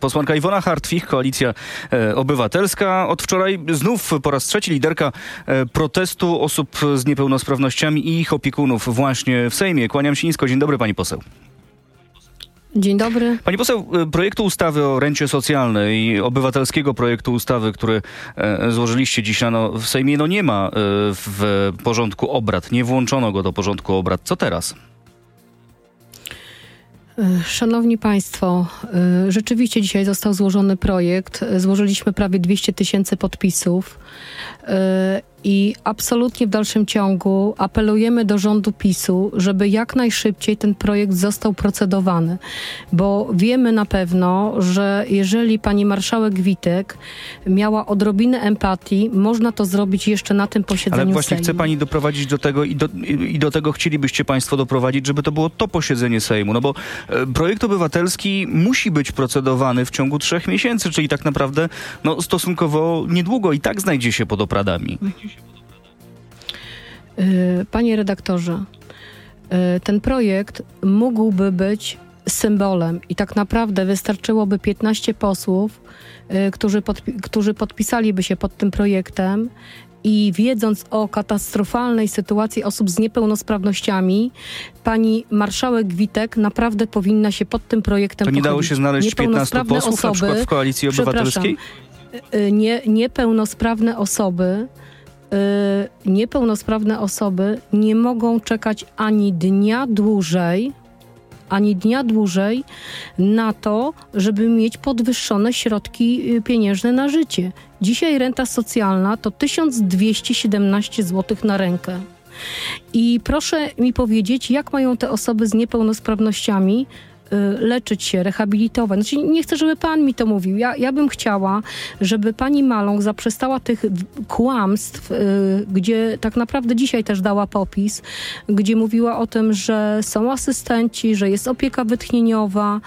Posłanka Iwona Hartwich, Koalicja e, Obywatelska. Od wczoraj znów po raz trzeci liderka e, protestu osób z niepełnosprawnościami i ich opiekunów właśnie w Sejmie. Kłaniam się nisko. Dzień dobry pani poseł. Dzień dobry. Pani poseł, e, projektu ustawy o rencie socjalnej, obywatelskiego projektu ustawy, który złożyliście dziś rano w Sejmie, no nie ma w porządku obrad. Nie włączono go do porządku obrad. Co teraz? Szanowni Państwo, y, rzeczywiście dzisiaj został złożony projekt. Złożyliśmy prawie 200 tysięcy podpisów i absolutnie w dalszym ciągu apelujemy do rządu PiSu, żeby jak najszybciej ten projekt został procedowany, bo wiemy na pewno, że jeżeli pani marszałek Witek miała odrobinę empatii, można to zrobić jeszcze na tym posiedzeniu Ale właśnie Sejmu. chce pani doprowadzić do tego i do, i do tego chcielibyście państwo doprowadzić, żeby to było to posiedzenie Sejmu. No bo e, projekt obywatelski musi być procedowany w ciągu trzech miesięcy, czyli tak naprawdę no, stosunkowo niedługo i tak znajdzie się pod opradami. Y, Panie redaktorze, y, ten projekt mógłby być symbolem i tak naprawdę wystarczyłoby 15 posłów, y, którzy, podpi- którzy podpisaliby się pod tym projektem i wiedząc o katastrofalnej sytuacji osób z niepełnosprawnościami, pani marszałek Witek naprawdę powinna się pod tym projektem To nie dało się znaleźć 15 Niepełnosprawne posłów na przykład w koalicji obywatelskiej? nie, niepełnosprawne osoby, niepełnosprawne osoby nie mogą czekać ani dnia dłużej, ani dnia dłużej na to, żeby mieć podwyższone środki y, pieniężne na życie. Dzisiaj renta socjalna to 1217 zł na rękę. I proszę mi powiedzieć, jak mają te osoby z niepełnosprawnościami y, leczyć się, rehabilitować. Znaczy, nie chcę, żeby pan mi to mówił. Ja, ja bym chciała, żeby pani Maląg zaprzestała tych kłamstw, y, gdzie tak naprawdę dzisiaj też dała popis, gdzie mówiła o tym, że są asystenci, że jest opieka wytchnieniowa,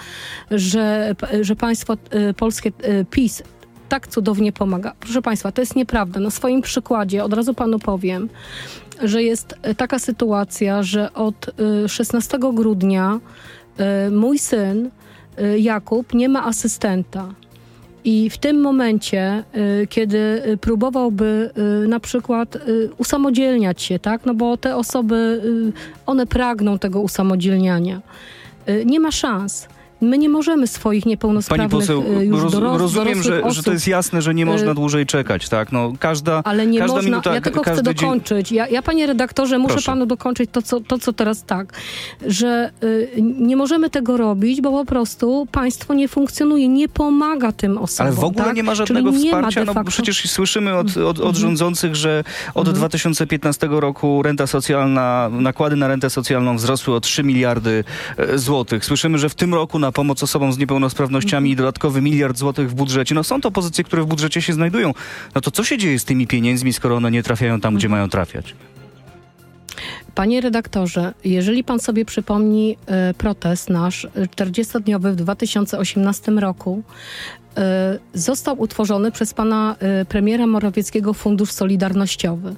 że, że państwo y, polskie, y, PiS tak cudownie pomaga. Proszę Państwa, to jest nieprawda. Na swoim przykładzie od razu Panu powiem, że jest taka sytuacja, że od y, 16 grudnia y, mój syn y, Jakub nie ma asystenta. I w tym momencie, y, kiedy próbowałby na przykład usamodzielniać się, tak? No bo te osoby, one pragną tego usamodzielniania. Nie ma szans. My nie możemy swoich Pani niepełnosprawnych poseł, y, już roz, doros- rozumiem, dorosłych że, osób, że to jest jasne, że nie można Y, dłużej czekać, tak? No, każda, ale nie każda można. minuta, ja tylko chcę dzień... dokończyć. Ja, ja, panie redaktorze, muszę Proszę. panu dokończyć to co, to, co teraz tak, że y, nie możemy tego robić, bo po prostu państwo nie funkcjonuje, nie pomaga tym osobom. Ale w ogóle tak? nie ma żadnego Czyli wsparcia, no przecież słyszymy od, od, od Mhm. rządzących, że od 2015 roku renta socjalna, nakłady na rentę socjalną wzrosły o 3 miliardy e, złotych. Słyszymy, że w tym roku na pomoc osobom z niepełnosprawnościami dodatkowy miliard złotych w budżecie. No są to pozycje, które w budżecie się znajdują. No to co się dzieje z tymi pieniędzmi, skoro one nie trafiają tam, gdzie mają trafiać? Panie redaktorze, jeżeli pan sobie przypomni e, protest nasz e, 40-dniowy w 2018 roku, e, został utworzony przez pana e, premiera Morawieckiego Fundusz Solidarnościowy.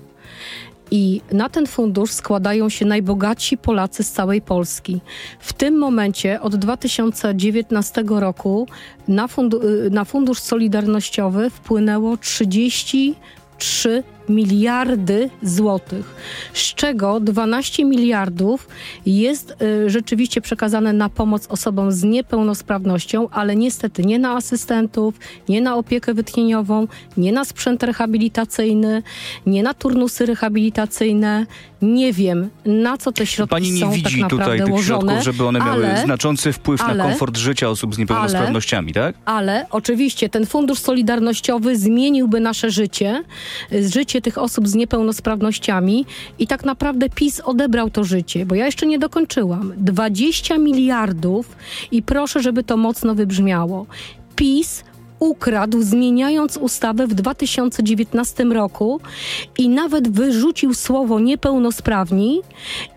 I na ten fundusz składają się najbogatsi Polacy z całej Polski. W tym momencie od 2019 roku na, fundu- y, na fundusz solidarnościowy wpłynęło 33 miliardy złotych, z czego 12 miliardów jest y, rzeczywiście przekazane na pomoc osobom z niepełnosprawnością, ale niestety nie na asystentów, nie na opiekę wytchnieniową, nie na sprzęt rehabilitacyjny, nie na turnusy rehabilitacyjne. Nie wiem, na co te środki Pani nie są widzi tak tutaj tych łożone, środków, żeby one miały ale, znaczący wpływ na ale- komfort życia osób z niepełnosprawnościami, tak? ale oczywiście ten fundusz solidarnościowy zmieniłby nasze życie, y, życie tych osób z niepełnosprawnościami i tak naprawdę PiS odebrał to życie, bo ja jeszcze nie dokończyłam. 20 miliardów i proszę, żeby to mocno wybrzmiało. PiS ukradł, zmieniając ustawę w 2019 roku i nawet wyrzucił słowo niepełnosprawni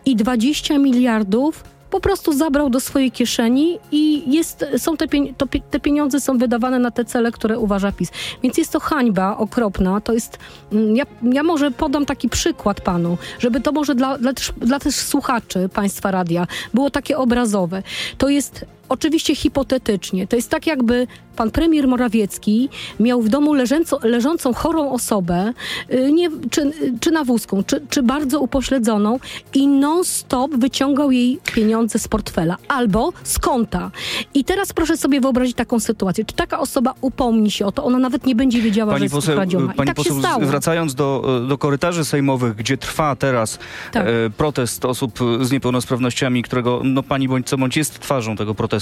i 20 miliardów po prostu zabrał do swojej kieszeni i jest, są te, to, te pieniądze są wydawane na te cele, które uważa PiS. Więc jest to hańba okropna. To jest, mm, ja, ja może podam taki przykład panu, żeby to może dla, dla, też, dla też słuchaczy państwa radia było takie obrazowe. To jest oczywiście hipotetycznie. To jest tak, jakby pan premier Morawiecki miał w domu leżęco, leżącą chorą osobę, y, nie, czy, czy na wózku, czy, czy bardzo upośledzoną i non-stop wyciągał jej pieniądze z portfela albo z konta. I teraz proszę sobie wyobrazić taką sytuację. Czy taka osoba upomni się o to, ona nawet nie będzie wiedziała, że Pani jest poseł, ukradziona. I pani tak poseł wracając do, do korytarzy sejmowych, gdzie trwa teraz Tak. e, protest osób z niepełnosprawnościami, którego no, pani bądź co bądź jest twarzą tego protestu,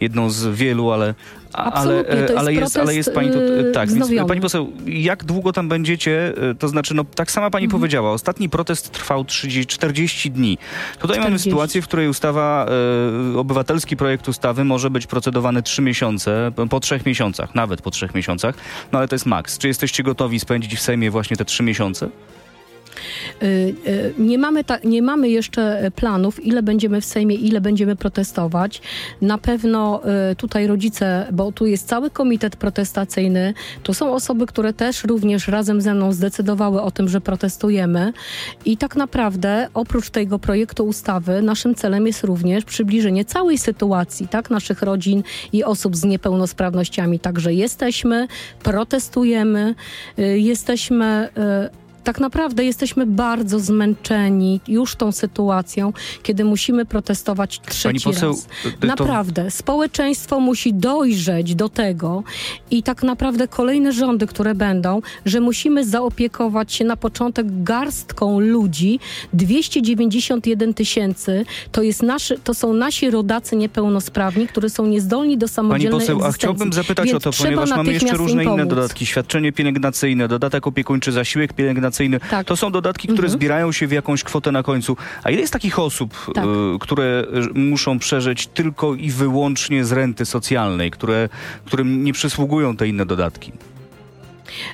jedną z wielu, ale, ale, jest ale, jest, ale jest pani tu, protest, tak, więc wznowiony. pani poseł, jak długo tam będziecie, e, to znaczy, no tak sama pani Mhm. powiedziała, ostatni protest trwał 30, 40 dni. Tutaj mamy 40. sytuację, w której ustawa, obywatelski projekt ustawy może być procedowany 3 miesiące, po- po trzech miesiącach, nawet po trzech miesiącach, no ale to jest maks. Czy jesteście gotowi spędzić w Sejmie właśnie te trzy miesiące? Y, y, Nie mamy, ta, nie mamy jeszcze planów, ile będziemy w Sejmie, ile będziemy protestować. Na pewno y, tutaj rodzice, bo tu jest cały komitet protestacyjny, tu są osoby, które też również razem ze mną zdecydowały o tym, że protestujemy. I tak naprawdę oprócz tego projektu ustawy naszym celem jest również przybliżenie całej sytuacji, tak, naszych rodzin i osób z niepełnosprawnościami. Także jesteśmy, protestujemy, jesteśmy tak naprawdę jesteśmy bardzo zmęczeni już tą sytuacją, kiedy musimy protestować trzeci Pani poseł, raz. to- Naprawdę, społeczeństwo musi dojrzeć do tego i tak naprawdę kolejne rządy, które będą, że musimy zaopiekować się na początek garstką ludzi. 291 tysięcy to, jest naszy, to są nasi rodacy niepełnosprawni, którzy są niezdolni do Pani samodzielnej poseł, a egzystencji. chciałbym zapytać Więc o to, ponieważ mamy jeszcze różne inne dodatki. Świadczenie pielęgnacyjne, dodatek opiekuńczy, zasiłek pielęgnacyjny. Tak. To są dodatki, które Mhm. zbierają się w jakąś kwotę na końcu. A ile jest takich osób, Tak. y, które y, muszą przeżyć tylko i wyłącznie z renty socjalnej, które, którym nie przysługują te inne dodatki?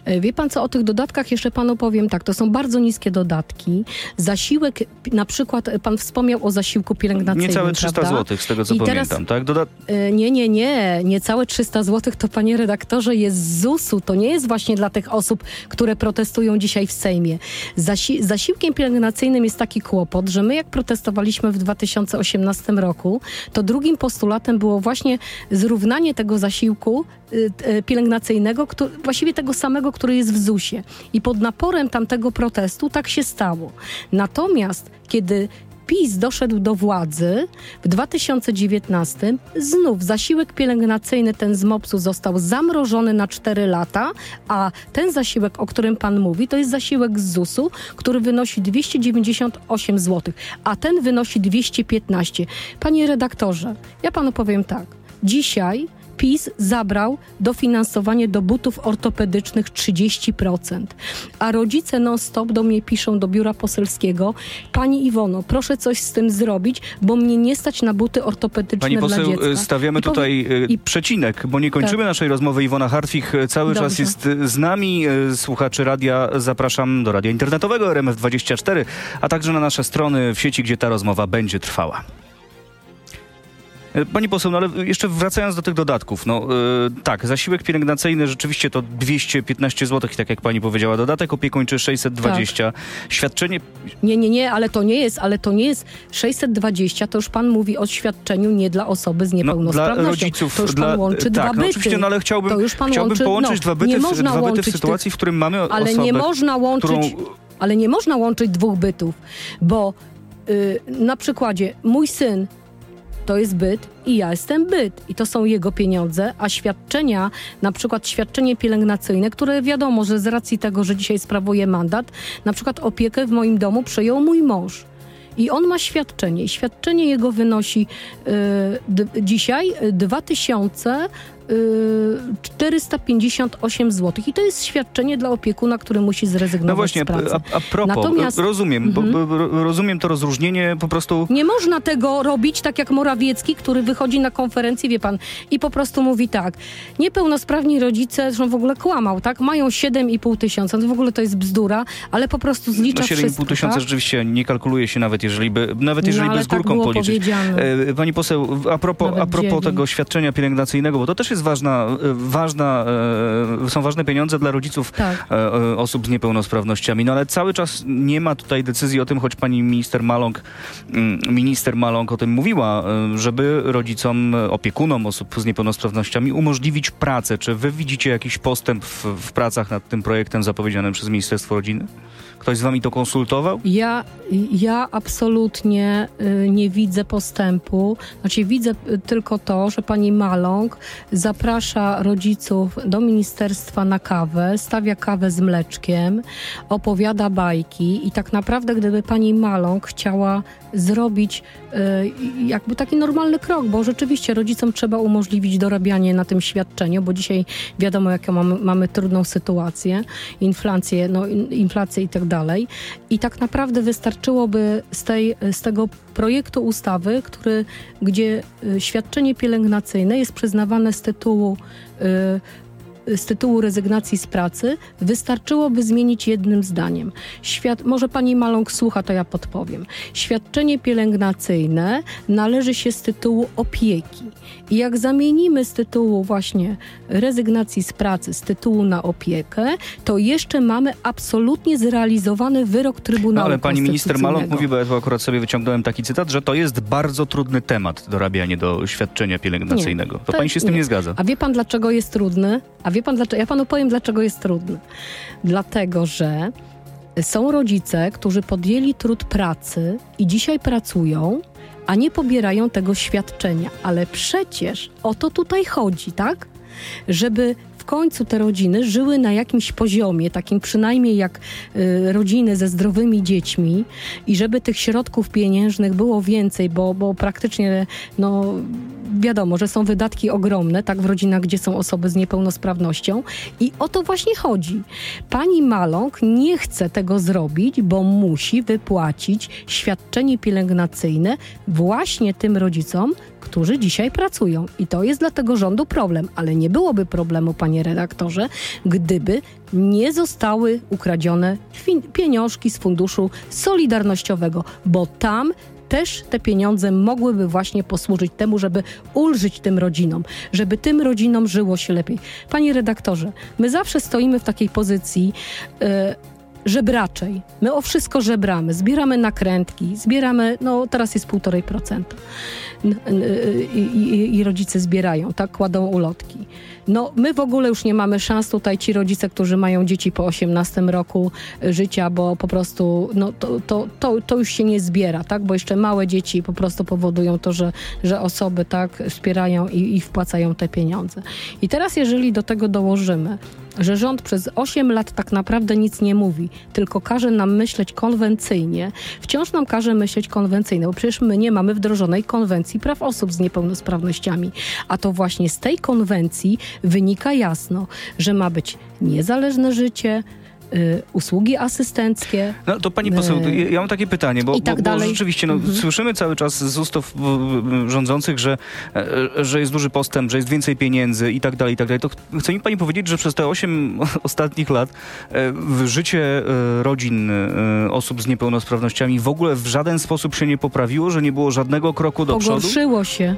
E, Wie pan co, o tych dodatkach jeszcze panu powiem tak, to są bardzo niskie dodatki. Zasiłek, na przykład e, pan wspomniał o zasiłku pielęgnacyjnym, Niecałe 300 prawda? zł, z tego co I teraz- pamiętam, tak? Doda- E, Nie, nie, nie. Niecałe 300 zł to, panie redaktorze, jest z ZUS-u. To nie jest właśnie dla tych osób, które protestują dzisiaj w Sejmie. Zasi zasiłkiem pielęgnacyjnym jest taki kłopot, że my jak protestowaliśmy w 2018 roku, to drugim postulatem było właśnie zrównanie tego zasiłku pielęgnacyjnego, który, właściwie tego samego, który jest w ZUS-ie. I pod naporem tamtego protestu tak się stało. Natomiast kiedy PiS doszedł do władzy w 2019, znów zasiłek pielęgnacyjny ten z MOPS-u został zamrożony na 4 lata, a ten zasiłek, o którym pan mówi, to jest zasiłek z ZUS-u, który wynosi 298 zł, a ten wynosi 215. Panie redaktorze, ja panu powiem tak. Dzisiaj PiS zabrał dofinansowanie do butów ortopedycznych 30%. A rodzice non-stop do mnie piszą do biura poselskiego: Pani Iwono, proszę coś z tym zrobić, bo mnie nie stać na buty ortopedyczne Pani dla poseł, dziecka. y, stawiamy I tutaj y, i- przecinek, bo nie kończymy Tak. naszej rozmowy. Iwona Hartwich y, cały czas Dobrze. jest y, z nami. Słuchaczy radia zapraszam do radia internetowego RMF24, a także na nasze strony w sieci, gdzie ta rozmowa będzie trwała. Y, Pani poseł, no ale jeszcze wracając do tych dodatków, no y, tak, zasiłek pielęgnacyjny rzeczywiście to 215 zł, tak jak pani powiedziała, dodatek opiekuńczy 620, Tak. świadczenie Nie, nie, nie, ale to nie jest, ale to nie jest 620, to już pan mówi o świadczeniu nie dla osoby z no, dla niepełnosprawnością. rodziców, to już dla, pan łączy tak, dwa no byty. oczywiście, no ale chciałbym, to już pan chciałbym łączy, połączyć no, dwa byty, nie w, można dwa byty w sytuacji, w którym mamy Ale osobę, nie można łączyć, którą ale nie można łączyć dwóch bytów, bo y, na przykładzie mój syn to jest byt i ja jestem byt i to są jego pieniądze, a świadczenia, na przykład świadczenie pielęgnacyjne, które wiadomo, że z racji tego, że dzisiaj sprawuję mandat, na przykład opiekę w moim domu przejął mój mąż. I on ma świadczenie. I świadczenie jego wynosi y, dzisiaj y, 2000 y, 458 zł. I to jest świadczenie dla opiekuna, który musi zrezygnować No właśnie, z pracy. a, a propos, Natomiast- rozumiem, Mhm. rozumiem to rozróżnienie po prostu... Nie można tego robić tak jak Morawiecki, który wychodzi na konferencję, wie pan, i po prostu mówi tak. Niepełnosprawni rodzice, zresztą w ogóle kłamał, tak? Mają 7,5 tysiąca. To w ogóle to jest bzdura, ale po prostu zlicza No 7,5 wszystko, tysiąca tak? rzeczywiście nie kalkuluje się nawet jeżeli by, nawet jeżeli no, by z górką tak policzyć. E, Pani poseł, a propos, Nawet a propos dzieli. tego świadczenia pielęgnacyjnego, bo to też jest jest ważna, e, ważna, e, są ważne pieniądze dla rodziców Tak. e, osób z niepełnosprawnościami. No ale cały czas nie ma tutaj decyzji o tym, choć pani minister Maląg, mm, minister Maląg o tym mówiła, żeby rodzicom, opiekunom osób z niepełnosprawnościami umożliwić pracę. Czy wy widzicie jakiś postęp w, w pracach nad tym projektem zapowiedzianym przez Ministerstwo Rodziny? Ktoś z wami to konsultował? Ja, ja absolutnie y, nie widzę postępu. Znaczy widzę y, tylko to, że pani Maląg zaprasza rodziców do ministerstwa na kawę, stawia kawę z mleczkiem, opowiada bajki i tak naprawdę gdyby pani Maląg chciała zrobić y, jakby taki normalny krok, bo rzeczywiście rodzicom trzeba umożliwić dorabianie na tym świadczeniu, bo dzisiaj wiadomo jaką mamy, mamy trudną sytuację, inflację, no, in- inflację i tak dalej. I tak naprawdę wystarczyłoby z, tej, z tego projektu ustawy, który, gdzie y, świadczenie pielęgnacyjne jest przyznawane z tytułu y, z tytułu rezygnacji z pracy, wystarczyłoby zmienić jednym zdaniem. Świat, może pani Maląg słucha, to ja podpowiem. Świadczenie pielęgnacyjne należy się z tytułu opieki. I jak zamienimy z tytułu właśnie rezygnacji z pracy, z tytułu na opiekę, to jeszcze mamy absolutnie zrealizowany wyrok No Trybunału ale pani minister Maląg mówi, bo ja akurat sobie wyciągnąłem taki cytat, że to jest bardzo trudny temat dorabianie do świadczenia pielęgnacyjnego. to, to pani się z tym nie, nie. zgadza. A wie pan, dlaczego jest trudny? A wie pan, dlaczego? Ja panu powiem, dlaczego jest trudny. Dlatego, że są rodzice, którzy podjęli trud pracy i dzisiaj pracują, a nie pobierają tego świadczenia. Ale przecież o to tutaj chodzi, tak? Żeby w końcu te rodziny żyły na jakimś poziomie, takim przynajmniej jak y, rodziny ze zdrowymi dziećmi i żeby tych środków pieniężnych było więcej, bo, bo praktycznie no, wiadomo, że są wydatki ogromne, tak, w rodzinach, gdzie są osoby z niepełnosprawnością i o to właśnie chodzi. Pani Maląg nie chce tego zrobić, bo musi wypłacić świadczenie pielęgnacyjne właśnie tym rodzicom, którzy dzisiaj pracują. I to jest dla tego rządu problem, ale nie byłoby problemu, panie redaktorze, gdyby nie zostały ukradzione pieniążki z funduszu solidarnościowego, bo tam też te pieniądze mogłyby właśnie posłużyć temu, żeby ulżyć tym rodzinom, żeby tym rodzinom żyło się lepiej. Panie redaktorze, my zawsze stoimy w takiej pozycji. e, żebraczej. My o wszystko żebramy. Zbieramy nakrętki, zbieramy, no teraz jest 1,5%. N- n- I, i, I rodzice zbierają, tak, kładą ulotki. No my w ogóle już nie mamy szans tutaj, ci rodzice, którzy mają dzieci po 18 roku y, życia, bo po prostu no, to, to, to, to już się nie zbiera, tak, bo jeszcze małe dzieci po prostu powodują to, że, że osoby tak wspierają i, i wpłacają te pieniądze. I teraz jeżeli do tego dołożymy, że rząd przez 8 lat tak naprawdę nic nie mówi, tylko każe nam myśleć konwencyjnie, wciąż nam każe myśleć konwencyjnie, bo przecież my nie mamy wdrożonej konwencji praw osób z niepełnosprawnościami. A to właśnie z tej konwencji wynika jasno, że ma być niezależne życie, y, usługi asystenckie. No to pani poseł, to ja mam takie pytanie, bo, tak bo, bo rzeczywiście no, Mhm. słyszymy cały czas z ustów w- rządzących, że, e, że jest duży postęp, że jest więcej pieniędzy i tak dalej, i tak dalej. To ch- chce mi pani powiedzieć, że przez te 8 ostatnich lat e, w życie e, rodzin osób z niepełnosprawnościami w ogóle w żaden sposób się nie poprawiło, że nie było żadnego kroku do przodu? Pogorszyło się.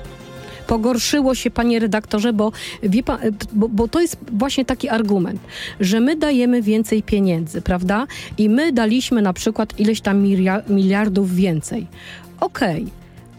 Pogorszyło się, panie redaktorze, bo, wie pan, bo, bo to jest właśnie taki argument, że my dajemy więcej pieniędzy, prawda? I my daliśmy na przykład ileś tam milia- miliardów więcej. Okej.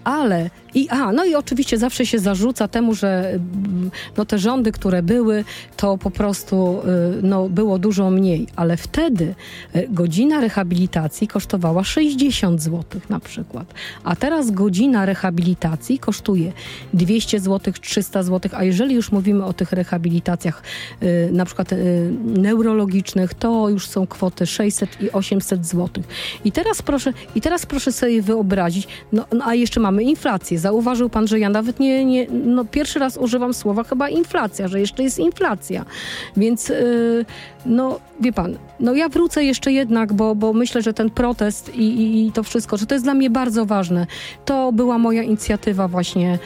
Ale i a, no i oczywiście zawsze się zarzuca temu, że mm, no, te rządy, które były, to po prostu y, no, było dużo mniej, ale wtedy y, godzina rehabilitacji kosztowała 60 zł na przykład, a teraz godzina rehabilitacji kosztuje 200 zł, 300 zł, a jeżeli już mówimy o tych rehabilitacjach y, na przykład neurologicznych, to już są kwoty 600 i 800 zł. I teraz proszę, i teraz proszę sobie wyobrazić, no, no a jeszcze mamy inflację. Zauważył pan, że ja nawet nie, nie no pierwszy raz używam słowa chyba inflacja, że jeszcze jest inflacja. Więc yy, no wie pan, no ja wrócę jeszcze jednak, bo, bo myślę, że ten protest i, i, i to wszystko, że to jest dla mnie bardzo ważne. To była moja inicjatywa właśnie,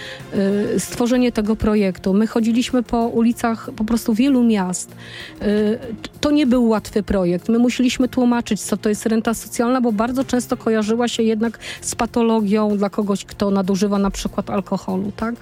yy, stworzenie tego projektu. My chodziliśmy po ulicach po prostu wielu miast. Yy, to nie był łatwy projekt. My musieliśmy tłumaczyć, co to jest renta socjalna, bo bardzo często kojarzyła się jednak z patologią dla kogoś, kto nadużywa na przykład alkoholu, tak?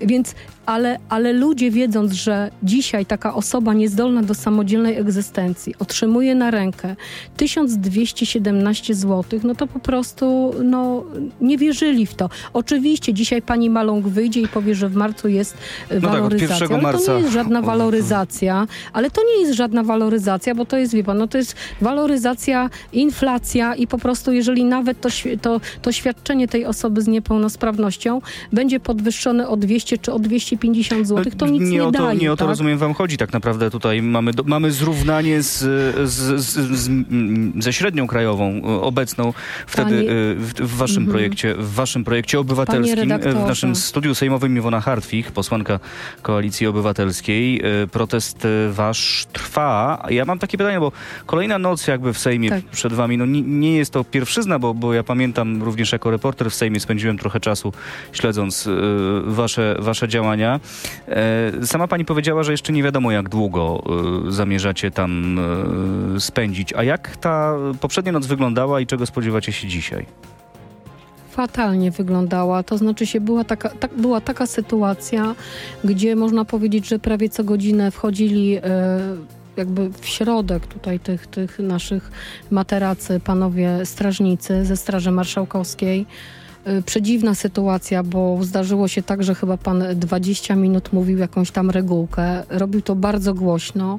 Więc ale, ale ludzie wiedząc, że dzisiaj taka osoba niezdolna do samodzielnej egzystencji otrzymuje na rękę 1217 zł, no to po prostu no, nie wierzyli w to. Oczywiście dzisiaj pani Maląg wyjdzie i powie, że w marcu jest No tak, waloryzacja, 1 ale to marca. nie jest żadna o. waloryzacja, ale to nie jest żadna waloryzacja, bo to jest, wie pan, no to jest waloryzacja, inflacja i po prostu jeżeli nawet to, to, to świadczenie tej osoby z niepełnosprawnością będzie podwyższone o 200 czy o 250 zł, to nic nie, o to, daje. Nie o to tak? rozumiem wam chodzi tak naprawdę tutaj. Mamy, do, mamy zrównanie z, z, z, z, ze średnią krajową e, obecną wtedy Panie- e, w, w waszym projekcie, w waszym projekcie obywatelskim. E, W naszym studiu sejmowym Iwona Hartwig, posłanka Koalicji Obywatelskiej. Protest wasz trwa. Ja mam takie pytanie, bo kolejna noc jakby w Sejmie Tak. przed wami, no nie, nie jest to pierwszyzna, bo, bo ja pamiętam również jako reporter w Sejmie spędziłem trochę czasu śledząc e, wasze, wasze działania. E, Sama pani powiedziała, że jeszcze nie wiadomo jak długo e, zamierzacie tam e, spędzić. A jak ta poprzednia noc wyglądała i czego spodziewacie się dzisiaj? fatalnie wyglądała. To znaczy się była taka, tak, była taka sytuacja, gdzie można powiedzieć, że prawie co godzinę wchodzili jakby w środek tutaj tych, tych naszych materacy panowie strażnicy ze Straży Marszałkowskiej. E, Przedziwna sytuacja, bo zdarzyło się tak, że chyba pan 20 minut mówił jakąś tam regułkę. Robił to bardzo głośno.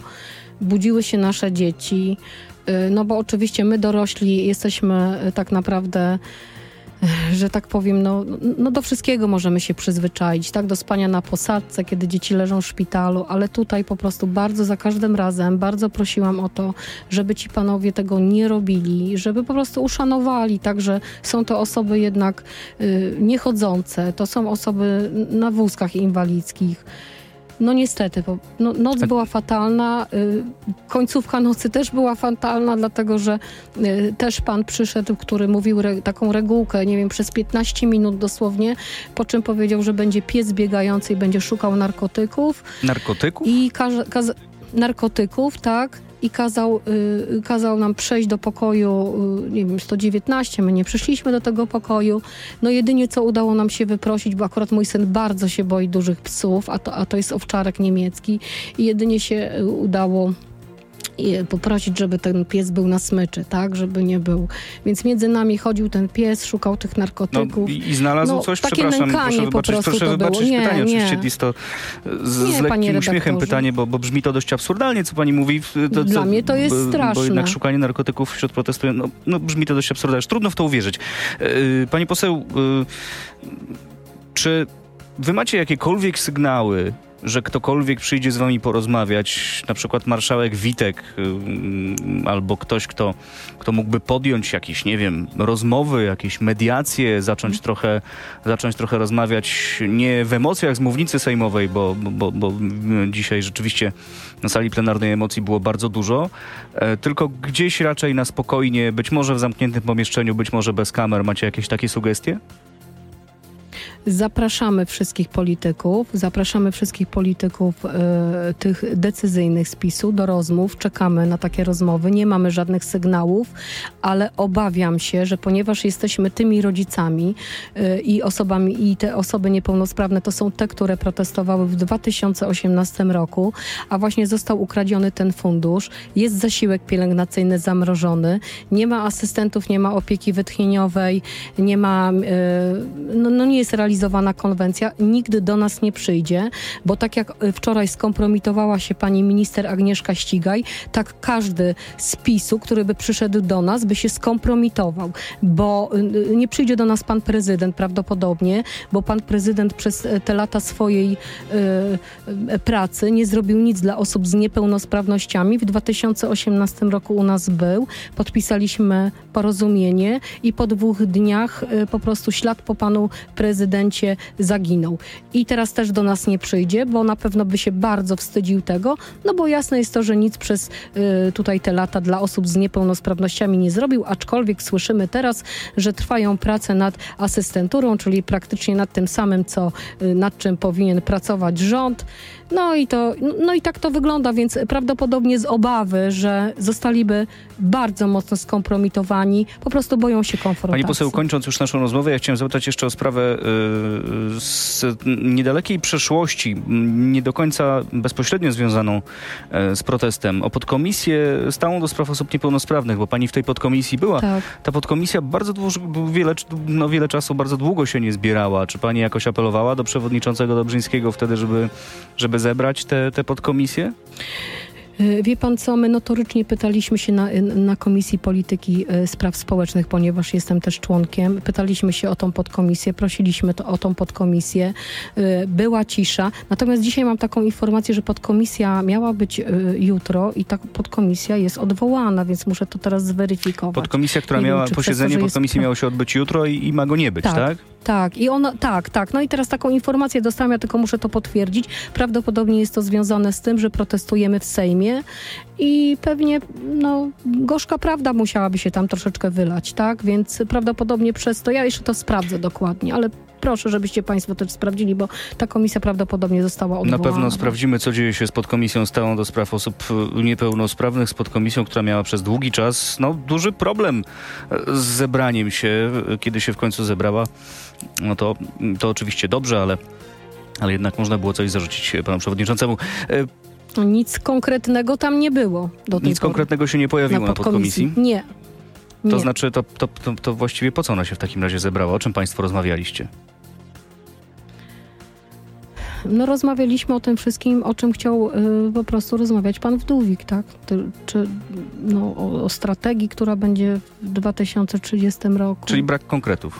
Budziły się nasze dzieci. E, No bo oczywiście my dorośli jesteśmy e, tak naprawdę że tak powiem, no, no do wszystkiego możemy się przyzwyczaić, tak? Do spania na posadce, kiedy dzieci leżą w szpitalu, ale tutaj po prostu bardzo za każdym razem bardzo prosiłam o to, żeby ci panowie tego nie robili, żeby po prostu uszanowali, tak? Że są to osoby jednak y, niechodzące, to są osoby na wózkach inwalidzkich. No niestety, bo no, noc była fatalna, y, końcówka nocy też była fatalna, dlatego że y, też pan przyszedł, który mówił re, taką regułkę, nie wiem, przez 15 minut dosłownie, po czym powiedział, że będzie pies biegający i będzie szukał narkotyków. Narkotyków? i każe, kaza, narkotyków, tak, i kazał, y, kazał nam przejść do pokoju, y, nie wiem, 119, my nie przyszliśmy do tego pokoju. No jedynie co udało nam się wyprosić, bo akurat mój syn bardzo się boi dużych psów, a to, a to jest owczarek niemiecki i jedynie się y, udało poprosić, żeby ten pies był na smyczy, tak, żeby nie był. Więc między nami chodził ten pies, szukał tych No, narkotyków. i, I znalazł No, coś? takie Przepraszam, proszę po wybaczyć, prostu proszę to wybaczyć było. Nie, pytanie. nie. Oczywiście jest to z, Nie, z lekkim uśmiechem pytanie, bo, bo brzmi to dość absurdalnie, co pani mówi. To, Dla mnie to jest bo, Bo straszne. jednak szukanie narkotyków wśród protestujących, no, no brzmi to dość absurdalnie. Trudno w to uwierzyć. Yy, Pani poseł, yy, czy wy macie jakiekolwiek sygnały, że ktokolwiek przyjdzie z wami porozmawiać, na przykład marszałek Witek yy, albo ktoś, kto, kto mógłby podjąć jakieś, nie wiem, rozmowy, jakieś mediacje, zacząć trochę, zacząć trochę rozmawiać nie w emocjach z mównicy sejmowej, bo, bo, bo, bo mm, dzisiaj rzeczywiście na sali plenarnej emocji było bardzo dużo, e, tylko gdzieś raczej na spokojnie, być może w zamkniętym pomieszczeniu, być może bez kamer. Macie jakieś takie sugestie? Zapraszamy wszystkich polityków, zapraszamy wszystkich polityków e, tych decyzyjnych z PiSu do rozmów. Czekamy na takie rozmowy. Nie mamy żadnych sygnałów, ale obawiam się, że ponieważ jesteśmy tymi rodzicami e, i osobami, i te osoby niepełnosprawne to są te, które protestowały w 2018 roku, a właśnie został ukradziony ten fundusz. Jest zasiłek pielęgnacyjny zamrożony. Nie ma asystentów, nie ma opieki wytchnieniowej, nie ma, e, no, no nie jest realizowana konwencja, nigdy do nas nie przyjdzie, bo tak jak y, wczoraj skompromitowała się pani minister Agnieszka Ścigaj, tak każdy z PiSu, który by przyszedł do nas, by się skompromitował, bo y, nie przyjdzie do nas pan prezydent prawdopodobnie, bo pan prezydent przez y, te lata swojej y, pracy nie zrobił nic dla osób z niepełnosprawnościami. W 2018 roku u nas był, podpisaliśmy porozumienie i po dwóch dniach y, po prostu ślad po panu prezydencie zaginął. I teraz też do nas nie przyjdzie, bo na pewno by się bardzo wstydził tego, no bo jasne jest to, że nic przez y, tutaj te lata dla osób z niepełnosprawnościami nie zrobił, aczkolwiek słyszymy teraz, że trwają prace nad asystenturą, czyli praktycznie nad tym samym, co y, nad czym powinien pracować rząd. No i, to, no i tak to wygląda, więc prawdopodobnie z obawy, że zostaliby bardzo mocno skompromitowani, po prostu boją się konfrontacji. Pani poseł, kończąc już naszą rozmowę, ja chciałem zapytać jeszcze o sprawę yy, z niedalekiej przeszłości, nie do końca bezpośrednio związaną e, z protestem, o podkomisję stałą do spraw osób niepełnosprawnych, bo pani w tej podkomisji była. Tak. Ta podkomisja bardzo długo, wiele, no wiele czasu, bardzo długo się nie zbierała. Czy pani jakoś apelowała do przewodniczącego Dobrzyńskiego wtedy, żeby, żeby zebrać te, te podkomisje? Y, Wie pan co, my notorycznie pytaliśmy się na, na Komisji Polityki y, Spraw Społecznych, ponieważ jestem też członkiem. Pytaliśmy się o tą podkomisję, prosiliśmy to, o tą podkomisję. Była cisza. Natomiast dzisiaj mam taką informację, że podkomisja miała być jutro i ta podkomisja jest odwołana, więc muszę to teraz zweryfikować. Podkomisja, która wiem, miała, przez to, posiedzenie jest podkomisji pro- miało się odbyć jutro i, i ma go nie być, tak? Tak. Tak, i ona, tak, tak. No i teraz taką informację dostałam, ja tylko muszę to potwierdzić. Prawdopodobnie jest to związane z tym, że protestujemy w Sejmie i pewnie, no, gorzka prawda musiałaby się tam troszeczkę wylać, tak? Więc prawdopodobnie przez to, ja jeszcze to sprawdzę dokładnie, ale proszę, żebyście Państwo też sprawdzili, bo ta komisja prawdopodobnie została Na odwołana. pewno sprawdzimy, co dzieje się z podkomisją stałą do spraw osób y, niepełnosprawnych, z podkomisją, która miała przez długi czas no, duży problem y, z zebraniem się, y, kiedy się w końcu zebrała. No to, to oczywiście dobrze, ale, ale jednak można było coś zarzucić panu przewodniczącemu. Nic konkretnego tam nie było do tej Nic pory. konkretnego się nie pojawiło na, podkomisji. Nie. To Nie. znaczy, to, to, to, to właściwie po co ona się w takim razie zebrała? O czym państwo rozmawialiście? No rozmawialiśmy o tym wszystkim, o czym chciał y, po prostu rozmawiać pan Wdówik, tak? Ty, czy no, o, o strategii, która będzie w 2030 roku. Czyli brak konkretów.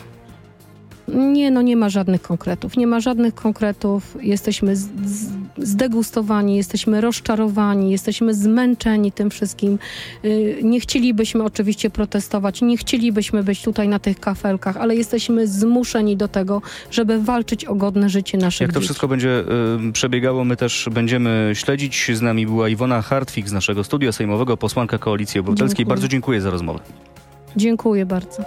Nie, no nie ma żadnych konkretów. Nie ma żadnych konkretów. Jesteśmy z, z, zdegustowani, jesteśmy rozczarowani, jesteśmy zmęczeni tym wszystkim. Y, nie chcielibyśmy oczywiście protestować, nie chcielibyśmy być tutaj na tych kafelkach, ale jesteśmy zmuszeni do tego, żeby walczyć o godne życie naszych Jak to dzieci. wszystko będzie y, przebiegało, my też będziemy śledzić. Z nami była Iwona Hartwig z naszego studia sejmowego, posłanka Koalicji Obywatelskiej. Dziękuję. Bardzo dziękuję za rozmowę. Dziękuję bardzo.